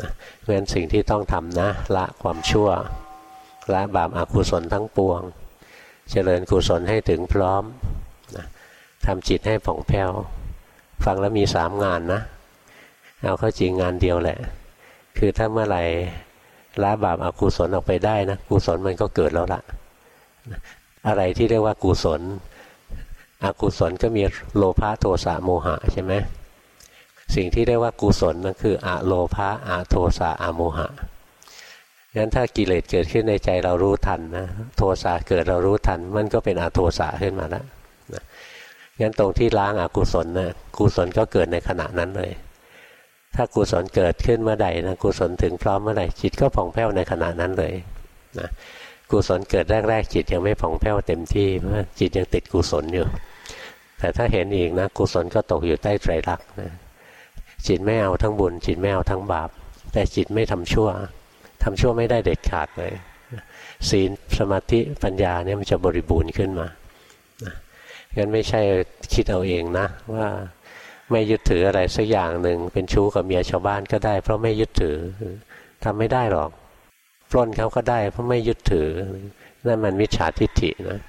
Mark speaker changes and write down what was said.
Speaker 1: นะเพราะฉะนั้นสิ่งที่ต้องทำนะละความชั่ว ละบาปอากุศลทั้งปวง เจริญกุศลให้ถึงพร้อมนะทำจิตให้ผ่องแผ้วฟังแล้วมีสามงานนะ เอาเข้าจริงงานเดียวแหละ คือถ้าเมื่อไหร่ละบาปอากุศลออกไปได้นะกุศลมันก็เกิดแล้วล่ะ อะไรที่เรียกว่ากุศลอกุศลก็มีโลภะโทสะโมหะใช่ไหม สิ่งที่เรียกว่ากุศลนั่นคืออะโลภะอะโทสะอะโมหะงั้นถ้ากิเลสเกิดขึ้นในใจเรารู้ทันนะโทสะเกิดเรารู้ทัน มันก็เป็นอะโทสะขึ้นมาแล้วนะงั้นตรงที่ล้างอกุศลนะกุศลก็เกิดในขณะนั้นเลย ถ้ากุศลเกิดขึ้นเมื่อใดนะกุศลถึงพร้อมเมื่อไหร่จิตก็ผ่องแผ้วในขณะนั้นเลยนะกุศลเกิดแรกๆจิตยังไม่ผ่องแผ้วเต็มที่เพราะจิตยังติดกุศลอยู่ แต่ถ้าเห็นอีกนะกุศลก็ตกอยู่ใต้ไตรลักษณ์นะ จิตไม่เอาทั้งบุญ จิตไม่เอาทั้งบาป แต่จิตไม่ทำชั่วทำชั่วไม่ได้เด็ดขาดเลย ศีลสมาธิปัญญาเนี่ยมันจะบริบูรณ์ขึ้นมางั้นไม่ใช่คิดเอาเองนะว่าไม่ยึดถืออะไรสักอย่างหนึ่งเป็นชู้กับเมียชาวบ้านก็ได้ เพราะไม่ยึดถือทำไม่ได้หรอกปล้นเขาก็ได้ เพราะไม่ยึดถือนั่นมันมิจฉาทิฏฐินะ